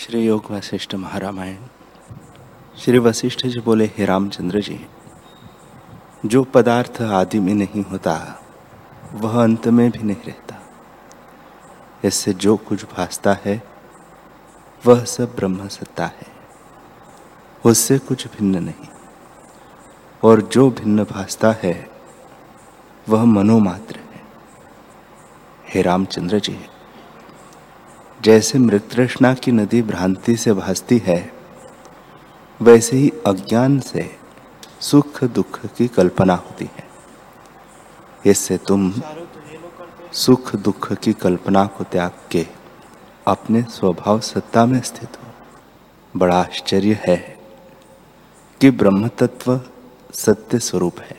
श्री योग वशिष्ठ महारामायण। श्री वशिष्ठ जी बोले, हे रामचंद्र जी, जो पदार्थ आदि में नहीं होता, वह अंत में भी नहीं रहता। इससे जो कुछ भासता है, वह सब ब्रह्म सत्ता है। उससे कुछ भिन्न नहीं। और जो भिन्न भासता है, वह मनोमात्र है। हे रामचंद्र जी जैसे मृतृष्णा की नदी भ्रांति से भासती है, वैसे ही अज्ञान से सुख दुख की कल्पना होती है। इससे तुम सुख दुख की कल्पना को त्याग के अपने स्वभाव सत्ता में स्थित हो। बड़ा आश्चर्य है कि ब्रह्म तत्व सत्य स्वरूप है,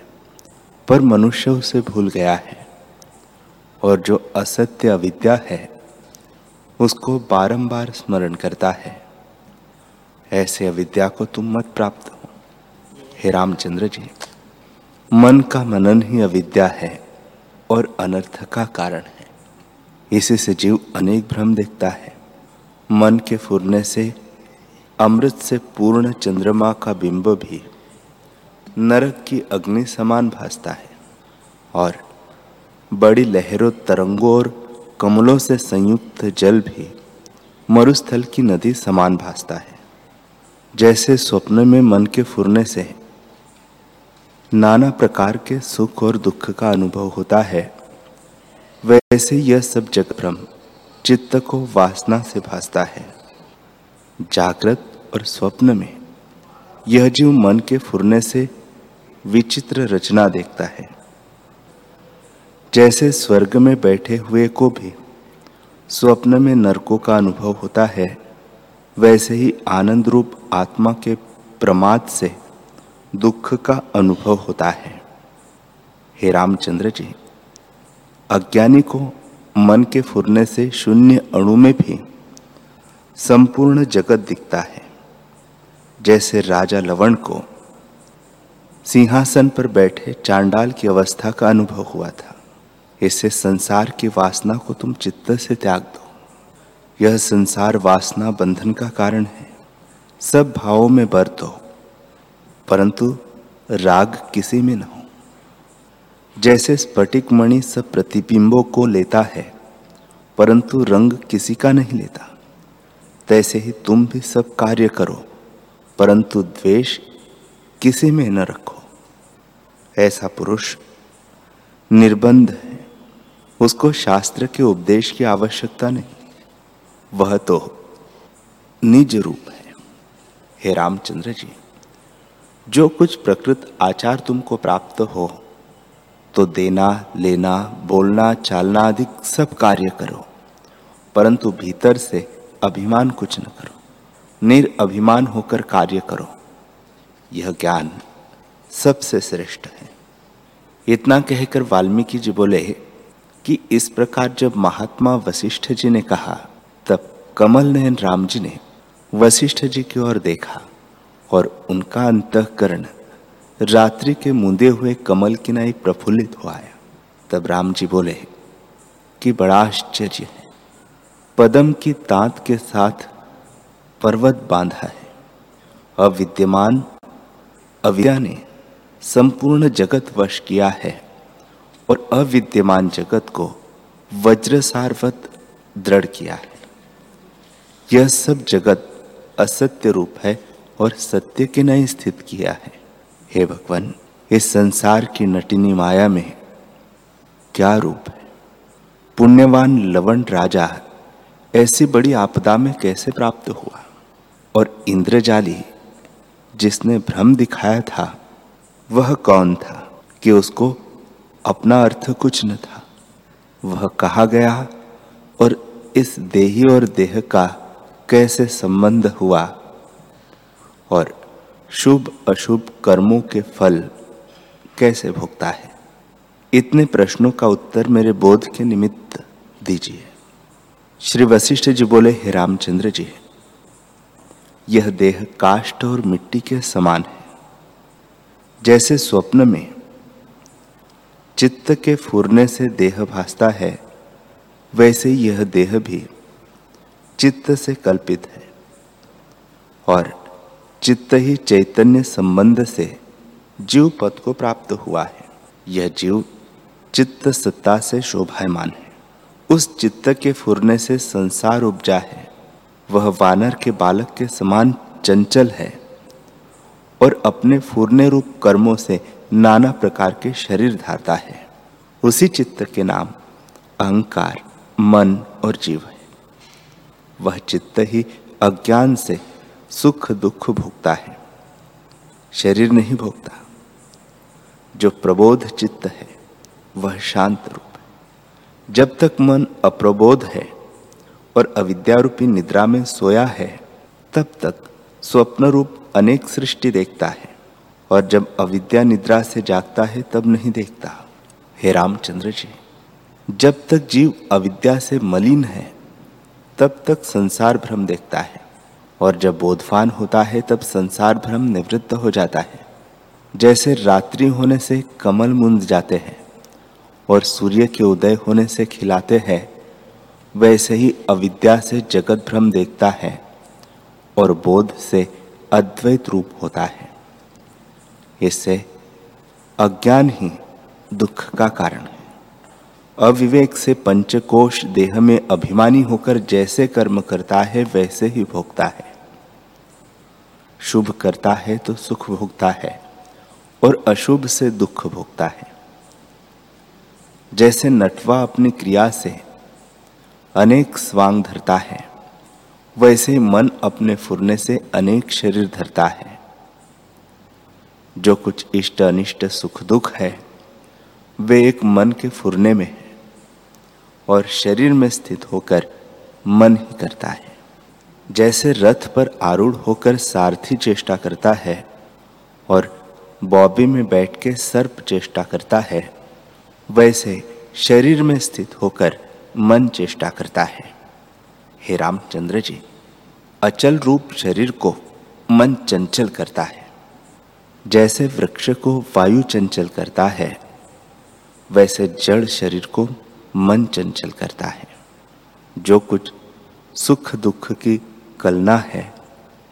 पर मनुष्य उसे भूल गया है और जो असत्य अविद्या है उसको बारंबार स्मरण करता है। ऐसे अविद्या को तुम मत प्राप्त हो। हे रामचंद्र जी, मन का मनन ही अविद्या है और अनर्थ का कारण है। इसी से जीव अनेक भ्रम देखता है। मन के फुरने से, अमृत से पूर्ण चंद्रमा का बिंब भी नरक की अग्नि समान भासता है और बड़ी लहरों, तरंगों और कमलों से संयुक्त जल भी मरुस्थल की नदी समान भासता है, जैसे स्वप्न में मन के फुरने से नाना प्रकार के सुख और दुख का अनुभव होता है। वैसे यह सब जग ब्रह्म चित्त को वासना से भासता है। जागृत और स्वप्न में यह जीव मन के फुरने से विचित्र रचना देखता है। जैसे स्वर्ग में बैठे हुए को भी स्वप्न में नरकों का अनुभव होता है, वैसे ही आनंद रूप आत्मा के प्रमाद से दुख का अनुभव होता है। हे रामचंद्र जी, अज्ञानी को मन के फुरने से शून्य अणु में भी संपूर्ण जगत दिखता है। जैसे राजा लवण को सिंहासन पर बैठे चांडाल की अवस्था का अनुभव हुआ था। इससे संसार की वासना को तुम चित्त से त्याग दो। यह संसार वासना बंधन का कारण है। सब भावों में बरतो परंतु राग किसी में न हो। जैसे स्फटिक मणि सब प्रतिबिंबों को लेता है, परंतु रंग किसी का नहीं लेता। तैसे ही तुम भी सब कार्य करो, परंतु द्वेष किसी में न रखो। ऐसा पुरुष निर्बंध है। उसको शास्त्र के उपदेश की आवश्यकता नहीं। वह तो निज रूप है। हे रामचंद्र जी, जो कुछ प्रकृत आचार तुमको प्राप्त हो तो देना, लेना, बोलना, चालना आदि सब कार्य करो, परंतु भीतर से अभिमान कुछ न करो निरअभिमान होकर कार्य करो। यह ज्ञान सबसे श्रेष्ठ है। इतना कहकर वाल्मीकि जी बोले कि इस प्रकार जब महात्मा वशिष्ठ जी ने कहा, तब कमल नयन राम जी ने वशिष्ठ जी की ओर देखा और उनका अंतकरण रात्रि के मुंदे हुए कमल की नाई प्रफुल्लित हो। आया तब राम जी बोले, कि बड़ा आश्चर्य है। पदम की तांत के साथ पर्वत बांधा है। अविद्यमान अविद्या ने संपूर्ण जगत वश किया है। और अविद्यमान जगत को वज्रसारवत दृढ़ किया है। यह सब जगत असत्य रूप है और सत्य के नए स्थित किया है। हे भगवान, इस संसार की नटिनी माया में क्या रूप है? पुण्यवान लवण राजा, ऐसी बड़ी आपदा में कैसे प्राप्त हुआ? और इंद्रजाली, जिसने भ्रम दिखाया था, वह कौन था कि उसको अपना अर्थ कुछ न था। वह कहा गया, और इस देही और देह का कैसे संबंध हुआ? और शुभ अशुभ कर्मों के फल कैसे भोगता है? इतने प्रश्नों का उत्तर मेरे बोध के निमित्त दीजिए। श्री वशिष्ठ जी बोले, हे रामचंद्र जी, यह देह काष्ठ और मिट्टी के समान है। जैसे स्वप्न में चित्त के फूरने से देह भासता है, वैसे यह देह भी चित्त से कल्पित है। और चित्त ही चैतन्य संबंध से जीव पद को प्राप्त हुआ है। यह जीव चित्त सत्ता से शोभायमान है। उस चित्त के फुरने से संसार उपजा है। वह वानर के बालक के समान चंचल है और अपने फूरने रूप कर्मों से नाना प्रकार के शरीर धारता है। उसी चित्त के नाम अहंकार, मन और जीव है। वह चित्त ही अज्ञान से सुख दुख भोगता है। शरीर नहीं भोगता। जो प्रबोध चित्त है, वह शांत रूप है। जब तक मन अप्रबोध है और अविद्यारूपी निद्रा में सोया है, तब तक स्वप्न रूप अनेक सृष्टि देखता है। और जब अविद्या निद्रा से जागता है, तब नहीं देखता। हे रामचंद्र जी, जब तक जीव अविद्या से मलिन है, तब तक संसार भ्रम देखता है। और जब बोधवान होता है, तब संसार भ्रम निवृत्त हो जाता है। जैसे रात्रि होने से कमल मुंद जाते हैं, और सूर्य के उदय होने से खिलाते हैं, वैसे ही अविद्या से जगत भ्रम देखता है, और बोध से अद्वैत रूप होता है। इससे अज्ञान ही दुख का कारण है। अविवेक से पंचकोश देह में अभिमानी होकर जैसे कर्म करता है, वैसे ही भोगता है। शुभ करता है तो सुख भोगता है और अशुभ से दुख भोगता है। जैसे नटवा अपनी क्रिया से अनेक स्वांग धरता है, वैसे मन अपने फुरने से अनेक शरीर धरता है। जो कुछ इष्ट अनिष्ट सुख दुख है, वे एक मन के फुरने में है और शरीर में स्थित होकर मन ही करता है। जैसे रथ पर आरूढ़ होकर सारथी चेष्टा करता है और बॉबी में बैठ के सर्प चेष्टा करता है, वैसे शरीर में स्थित होकर मन चेष्टा करता है। हे रामचंद्र जी, अचल रूप शरीर को मन चंचल करता है। जैसे वृक्ष को वायु चंचल करता है, वैसे जड़ शरीर को मन चंचल करता है। जो कुछ सुख दुख की कलना है,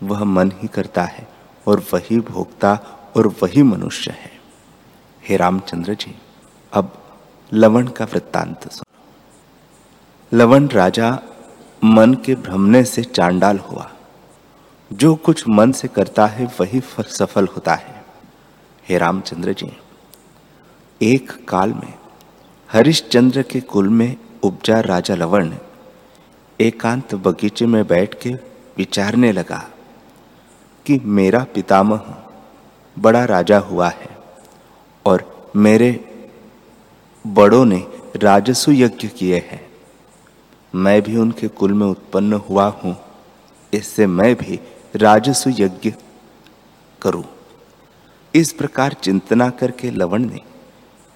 वह मन ही करता है और वही भोगता और वही मनुष्य है। हे रामचंद्र जी, अब लवण का वृत्तांत सुनो। लवण राजा मन के भ्रमने से चांडाल हुआ। जो कुछ मन से करता है, वही सफल होता है। हे रामचंद्र जी, एक काल में हरिश्चंद्र के कुल में उपजा राजा लवण एकांत बगीचे में बैठ के विचारने लगा कि मेरा पितामह बड़ा राजा हुआ है और मेरे बड़ों ने राजस्व यज्ञ किए हैं। मैं भी उनके कुल में उत्पन्न हुआ हूँ, इससे मैं भी राजस्व यज्ञ करूँ। इस प्रकार चिंतना करके लवण ने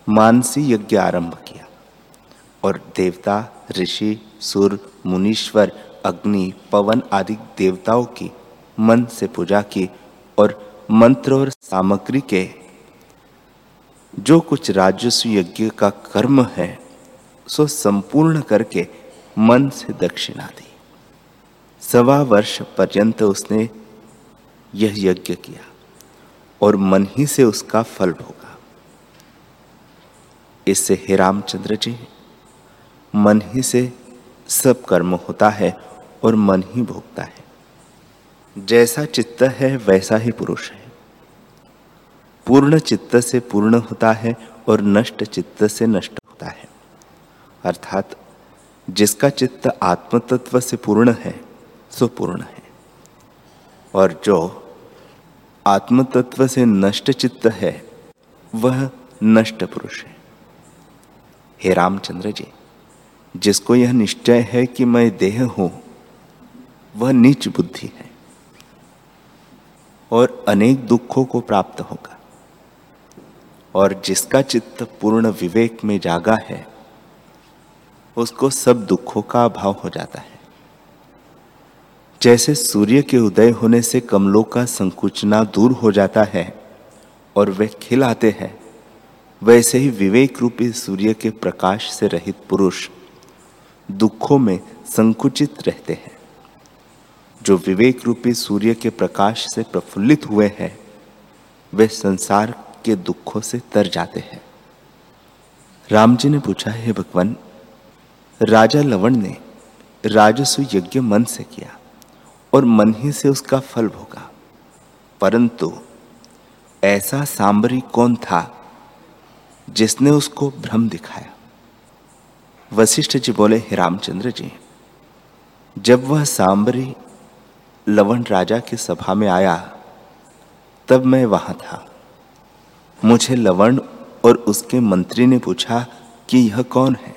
मानसी यज्ञ आरंभ किया और देवता, ऋषि, सुर, मुनीश्वर, अग्नि, पवन आदि देवताओं की मन से पूजा की और मंत्र और सामग्री के जो कुछ राजस्व यज्ञ का कर्म है, सो संपूर्ण करके मन से दक्षिणा दी। सवा वर्ष पर्यंत उसने यह यज्ञ किया। और मन ही से उसका फल भोगा इससे हे रामचंद्र जी, मन ही से सब कर्म होता है और मन ही भोगता है। जैसा चित्त है, वैसा ही पुरुष है। पूर्ण चित्त से पूर्ण होता है और नष्ट चित्त से नष्ट होता है। अर्थात, जिसका चित्त आत्म तत्व से पूर्ण है, सो पूर्ण है। और जो आत्म तत्व से नष्ट चित्त है, वह नष्ट पुरुष है। हे रामचंद्र जी, जिसको यह निश्चय है कि मैं देह हूँ, वह नीच बुद्धि है और अनेक दुखों को प्राप्त होगा। और जिसका चित्त पूर्ण विवेक में जागा है, उसको सब दुखों का अभाव हो जाता है। जैसे सूर्य के उदय होने से कमलों का संकुचना दूर हो जाता है और वे खिल आते हैं, वैसे ही विवेक रूपी सूर्य के प्रकाश से रहित पुरुष दुखों में संकुचित रहते हैं। जो विवेक रूपी सूर्य के प्रकाश से प्रफुल्लित हुए हैं, वे संसार के दुखों से तर जाते हैं। राम जी ने पूछा, हे भगवान, राजा लवण ने राजस्व यज्ञ मन से किया और मन ही से उसका फल भोगा। परंतु ऐसा सांबरी कौन था जिसने उसको भ्रम दिखाया? वशिष्ठ जी बोले, हे रामचंद्र जी, जब वह सांबरी लवण राजा की सभा में आया, तब मैं वहाँ था। मुझे लवण और उसके मंत्री ने पूछा कि यह कौन है?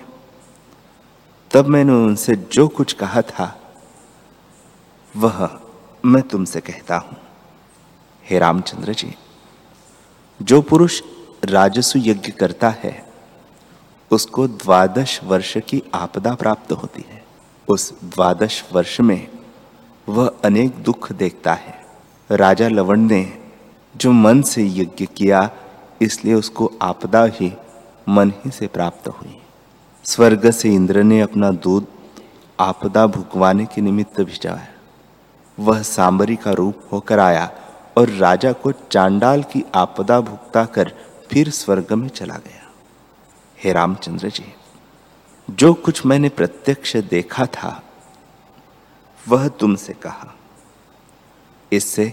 तब मैंने उनसे जो कुछ कहा था वह मैं तुमसे कहता हूँ। हे रामचंद्र जी, जो पुरुष राजस्व यज्ञ करता है, उसको द्वादश वर्ष की आपदा प्राप्त होती है। उस द्वादश वर्ष में वह अनेक दुख देखता है। राजा लवण ने जो मन से यज्ञ किया, इसलिए उसको आपदा ही मन ही से प्राप्त हुई। स्वर्ग से इंद्र ने अपना दूध आपदा भुगवाने के निमित्त भिजवाया। वह सांबरी का रूप होकर आया और राजा को चांडाल की आपदा भुगता कर फिर स्वर्ग में चला गया। हे रामचंद्र जी, जो कुछ मैंने प्रत्यक्ष देखा था, वह तुमसे कहा, इससे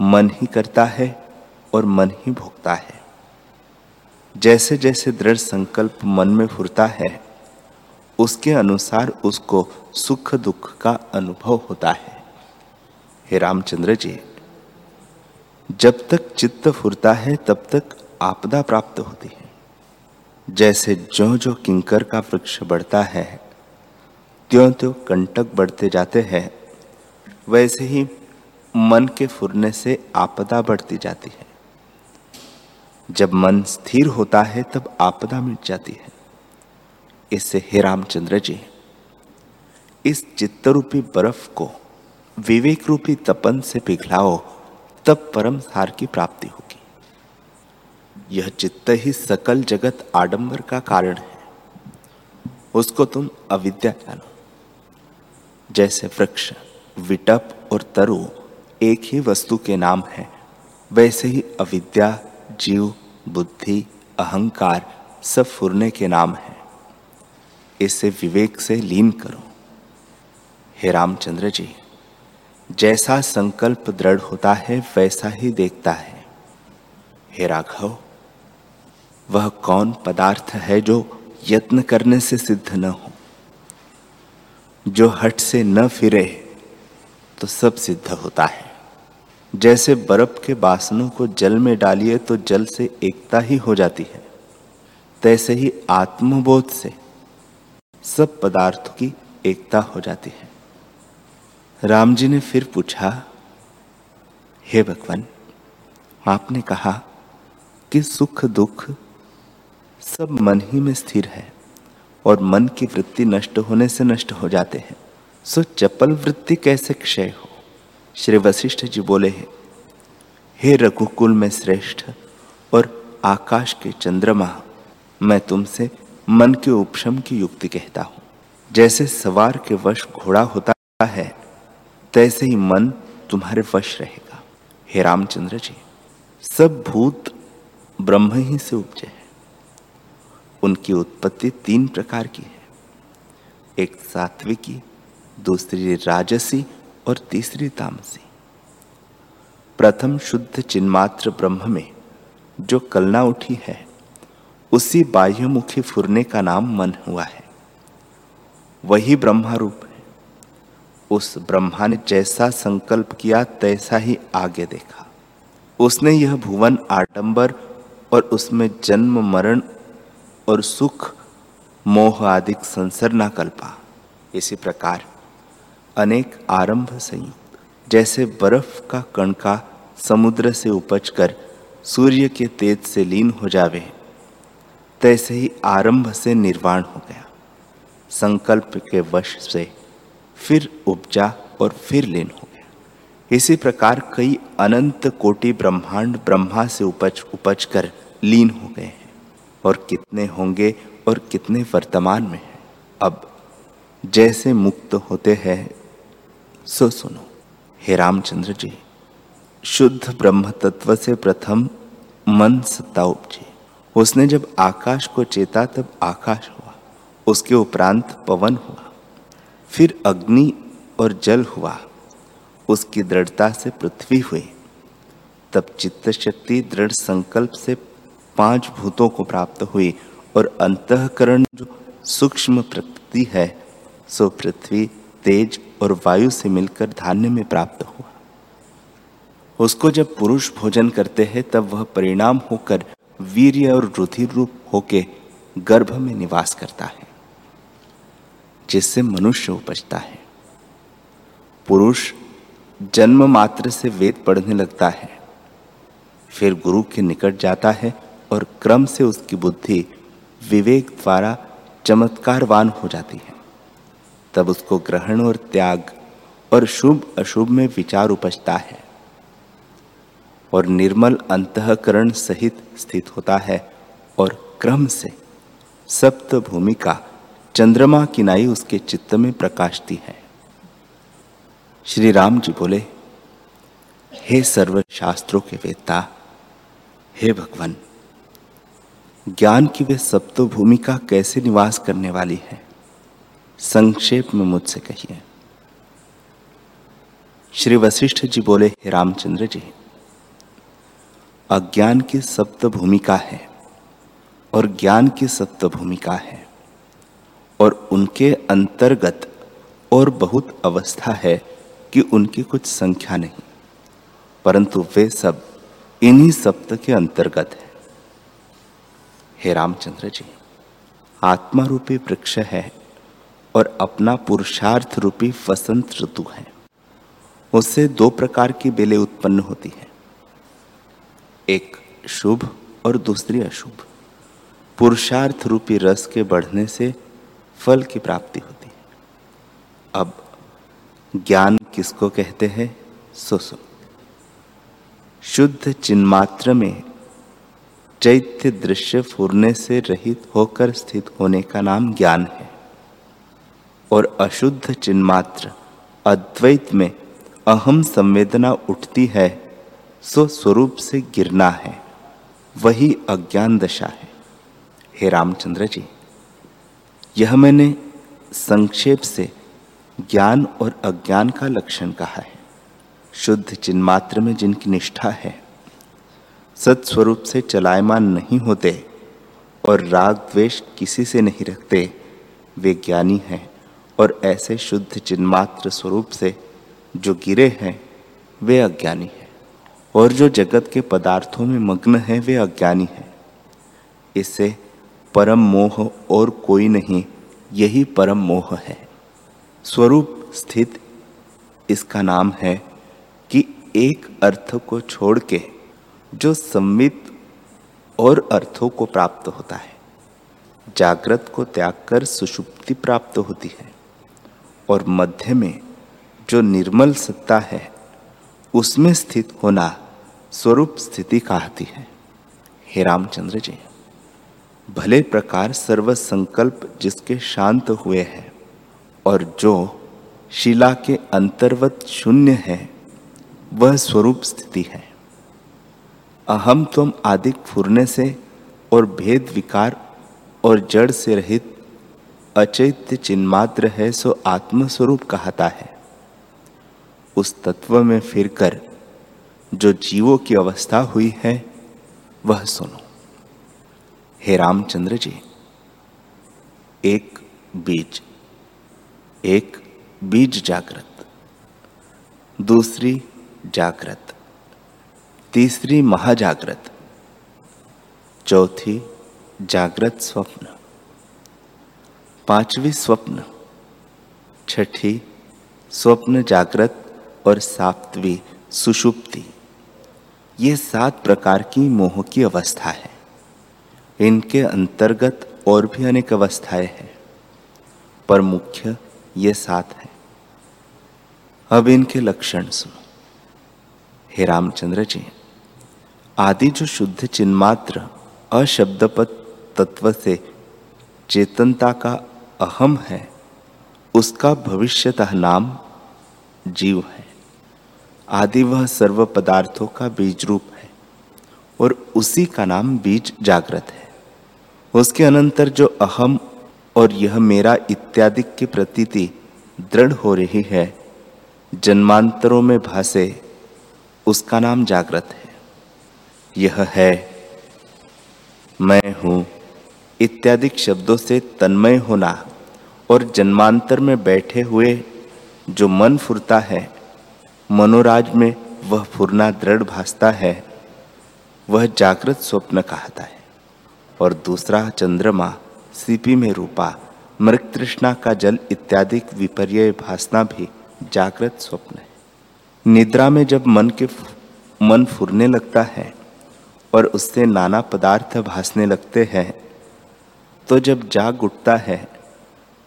मन ही करता है और मन ही भोगता है। जैसे जैसे दृढ़ संकल्प मन में फुरता है, उसके अनुसार उसको सुख दुख का अनुभव होता है। हे रामचंद्र जी, जब तक चित्त फुरता है, तब तक आपदा प्राप्त होती है। जैसे जो जो किंकर का वृक्ष बढ़ता है त्यों त्यों कंटक बढ़ते जाते हैं, वैसे ही मन के फुरने से आपदा बढ़ती जाती है। जब मन स्थिर होता है, तब आपदा मिट जाती है। इससे हे रामचंद्र जी, इस चित्तरूपी बर्फ़ को विवेक रूपी तपन से पिघलाओ, तब परम सार की प्राप्ति होगी। यह चित्त ही सकल जगत आडंबर का कारण है। उसको तुम अविद्या जानो। जैसे वृक्ष, विटप और तरु एक ही वस्तु के नाम है, वैसे ही अविद्या, जीव, बुद्धि, अहंकार सब फुरने के नाम है। इसे विवेक से लीन करो। हे रामचंद्र जी। जैसा संकल्प दृढ़ होता है, वैसा ही देखता है। हे राघव, वह कौन पदार्थ है जो यत्न करने से सिद्ध न हो? जो हट से न फिरे तो सब सिद्ध होता है। जैसे बर्फ़ के बासनों को जल में डालिए तो जल से एकता ही हो जाती है। तैसे ही आत्मबोध से सब पदार्थों की एकता हो जाती है। राम जी ने फिर पूछा, हे भगवान, आपने कहा कि सुख दुख सब मन ही में स्थिर है और मन की वृत्ति नष्ट होने से नष्ट हो जाते हैं। सो चपल वृत्ति कैसे क्षय हो? श्री वशिष्ठ जी बोले हैं, हे रघुकुल में श्रेष्ठ और आकाश के चंद्रमा, मैं तुमसे मन के उपशम की युक्ति कहता हूँ। जैसे सवार के वश घोड़ा होता है तैसे ही मन तुम्हारे वश रहेगा। हे रामचंद्र जी, सब भूत ब्रह्म ही से उपजे हैं। उनकी उत्पत्ति तीन प्रकार की है। एक सात्विकी, दूसरी राजसी और तीसरी तामसी। प्रथम शुद्ध चिन्मात्र ब्रह्म में जो कलना उठी है, उसी बाह्यमुखी फुरने का नाम मन हुआ है। वही ब्रह्मा रूप है। उस ब्रह्मा ने जैसा संकल्प किया, तैसा ही आगे देखा। उसने यह भुवन आडंबर और उसमें जन्म, मरण और सुख, मोह आदि संसर न कल्पा इसी प्रकार अनेक आरंभ संयुक्त, जैसे बर्फ़ का कणका समुद्र से उपज कर सूर्य के तेज से लीन हो जावे, तैसे ही आरंभ से निर्वाण हो गया। संकल्प के वश से फिर उपजा और फिर लीन हो गया। इसी प्रकार कई अनंत कोटि ब्रह्मांड ब्रह्मा से उपज उपज कर लीन हो गए हैं। और कितने होंगे और कितने वर्तमान में हैं। अब जैसे मुक्त होते हैं, सो सुनो। हे रामचंद्र जी, शुद्ध ब्रह्म तत्व से प्रथम मन सत्ता उपजी। उसने जब आकाश को चेता तब आकाश हुआ। उसके उपरांत पवन हुआ। फिर अग्नि और जल हुआ। उसकी दृढ़ता से पृथ्वी हुई। तब चित्त शक्ति दृढ़ संकल्प से पाँच भूतों को प्राप्त हुई और अंतकरण जो सूक्ष्म प्रकृति है, सो पृथ्वी, तेज और वायु से मिलकर धान्य में प्राप्त हुआ। उसको जब पुरुष भोजन करते हैं, तब वह परिणाम होकर वीर्य और रुधिर रूप होके गर्भ में निवास करता है। जिससे मनुष्य उपजता है। पुरुष जन्म मात्र से वेद पढ़ने लगता है। फिर गुरु के निकट जाता है और क्रम से उसकी बुद्धि विवेक द्वारा चमत्कारवान हो जाती है। तब उसको ग्रहण और त्याग और शुभ अशुभ में विचार उपजता है और निर्मल अंतकरण सहित स्थित होता है और क्रम से सप्त भूमिका चंद्रमा की नाई उसके चित्त में प्रकाशती है। श्री राम जी बोले, हे सर्व शास्त्रों के वेता, हे भगवान, ज्ञान की वे सप्त भूमिका कैसे निवास करने वाली है? संक्षेप में मुझसे कहिए। श्री वशिष्ठ जी बोले, हे रामचंद्र जी, अज्ञान की सप्त भूमिका है और ज्ञान की सप्त भूमिका है। और उनके अंतर्गत और बहुत अवस्था है कि उनकी कुछ संख्या नहीं। परंतु वे सब इन्हीं सप्त के अंतर्गत है। हे रामचंद्र जी आत्मा रूपी वृक्ष है और अपना पुरुषार्थ रूपी वसंत ऋतु है। उससे दो प्रकार की बेलें उत्पन्न होती है। एक शुभ और दूसरी अशुभ। पुरुषार्थ रूपी रस के बढ़ने से फल की प्राप्ति होती है। अब ज्ञान किसको कहते हैं? सो सो शुद्ध चिन्मात्र में चैत्य दृश्य फूरने से रहित होकर स्थित होने का नाम ज्ञान है। और अशुद्ध चिन्मात्र अद्वैत में अहम संवेदना उठती है सो स्वरूप से गिरना है। वही अज्ञान दशा है। हे रामचंद्र जी। यह मैंने संक्षेप से ज्ञान और अज्ञान का लक्षण कहा है। शुद्ध चिन्मात्र में जिनकी निष्ठा है, सत्स्वरूप से चलायमान नहीं होते और राग द्वेष किसी से नहीं रखते, वे ज्ञानी हैं और ऐसे शुद्ध चिन्मात्र स्वरूप से जो गिरे हैं, वे अज्ञानी हैं। और जो जगत के पदार्थों में मग्न हैं, वे अज्ञानी हैं। इससे परम मोह और कोई नहीं, यही परम मोह है। स्वरूप स्थित इसका नाम है कि एक अर्थ को छोड़ के जो सम्मित और अर्थों को प्राप्त होता है, जागृत को त्याग कर सुषुप्ति प्राप्त होती है और मध्य में जो निर्मल सत्ता है, उसमें स्थित होना स्वरूप स्थिति कहती है। हे रामचंद्र जी। भले प्रकार सर्व संकल्प जिसके शांत हुए हैं और जो शिला के अंतर्वत शून्य है, वह स्वरूप स्थिति है। अहम तुम आदिक फुरने से और भेद विकार और जड़ से रहित अचैत्य चिन्मात्र है, सो आत्मस्वरूप कहता है। उस तत्व में फिरकर जो जीवों की अवस्था हुई है, वह सुनो। हे रामचंद्र जी, एक बीज एक बीज जागृत, दूसरी जागृत, तीसरी महाजागृत, चौथी जागृत स्वप्न, पांचवी स्वप्न, छठी स्वप्न जागृत और सातवीं सुषुप्ति। ये सात प्रकार की मोह की अवस्था है। इनके अंतर्गत और भी अनेक अवस्थाएँ हैं, पर मुख्य ये सात है। अब इनके लक्षण सुनो। हे रामचंद्र जी, आदि जो शुद्ध चिन्मात्र अशब्दपत तत्व से चेतनता का अहम है, उसका भविष्यतः नाम जीव है। आदि वह सर्व पदार्थों का बीज रूप है और उसी का नाम बीज जागृत है। उसके अनंतर जो अहम और यह मेरा इत्यादि की प्रतीति दृढ़ हो रही है, जन्मांतरों में भासे, उसका नाम जागृत है। यह है, मैं हूँ इत्यादि शब्दों से तन्मय होना और जन्मांतर में बैठे हुए जो मन फुरता है, मनोराज में वह फुरना दृढ़ भासता है, वह जागृत स्वप्न कहता है। और दूसरा चंद्रमा, सीपी में रूपा मृग तृष्णा का जल इत्यादि विपर्य भासना भी जागृत स्वप्न है। निद्रा में जब मन के मन फुरने लगता है और उससे नाना पदार्थ भासने लगते हैं तो जब जाग उठता है,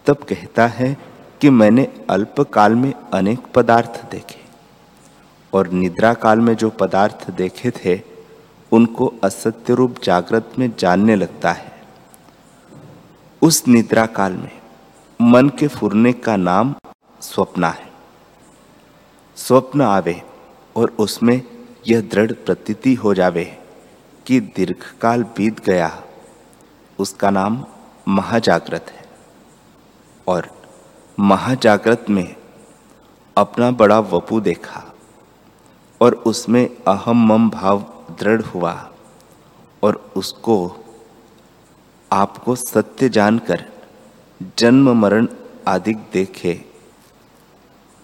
तब कहता है कि मैंने अल्प काल में अनेक पदार्थ देखे और निद्रा काल में जो पदार्थ देखे थे उनको असत्य रूप जागृत में जानने लगता है। उस निद्रा काल में मन के फुरने का नाम स्वप्न है। स्वप्न आवे और उसमें यह दृढ़ प्रतीति हो जावे कि दीर्घकाल बीत गया, उसका नाम महाजागृत है। और महाजागृत में अपना बड़ा वपु देखा और उसमें अहम मम भाव दृढ़ हुआ और उसको, आपको सत्य जानकर जन्म मरण आदि देखे।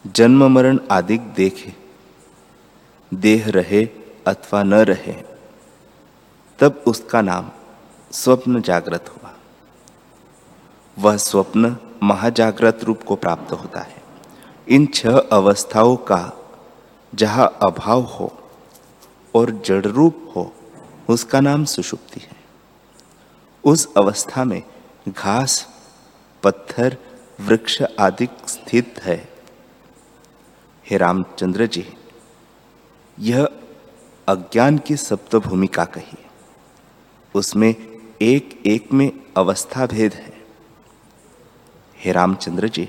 जन्म मरण आदि देखे। देह रहे अथवा न रहे, तब उसका नाम स्वप्न जागृत हुआ। वह स्वप्न महाजागृत रूप को प्राप्त होता है। इन छह अवस्थाओं का जहाँ अभाव हो और जड़ रूप हो, उसका नाम सुषुप्ति है। उस अवस्था में घास, पत्थर, वृक्ष आदि स्थित है। हे रामचंद्र जी, यह अज्ञान की सप्त भूमिका कही। उसमें एक एक में अवस्था भेद है। हे रामचंद्र जी,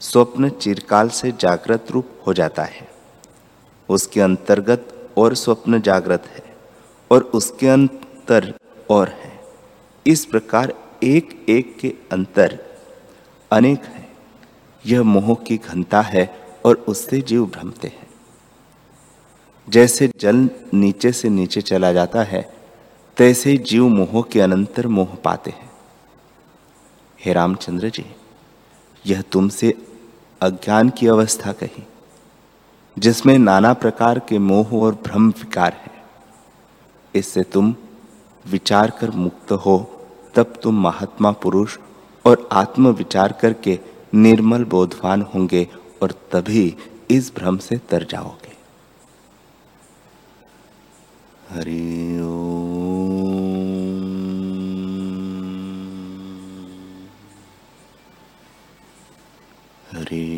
स्वप्न चिरकाल से जागृत रूप हो जाता है। उसके अंतर्गत और स्वप्न जागृत है और उसके अंतर और है। इस प्रकार एक एक के अंतर अनेक है। यह मोह की घनता है और उससे जीव भ्रमते हैं। जैसे जल नीचे से नीचे चला जाता है, तैसे जीव मोह के अनंतर मोह पाते हैं। हे रामचंद्र जी, यह तुमसे अज्ञान की अवस्था कही। जिसमें नाना प्रकार के मोह और भ्रम विकार है। इससे तुम विचार कर मुक्त हो, तब तुम महात्मा पुरुष और आत्म विचार करके निर्मल बोधवान होंगे और तभी इस भ्रम से तर जाओगे। हरि हरि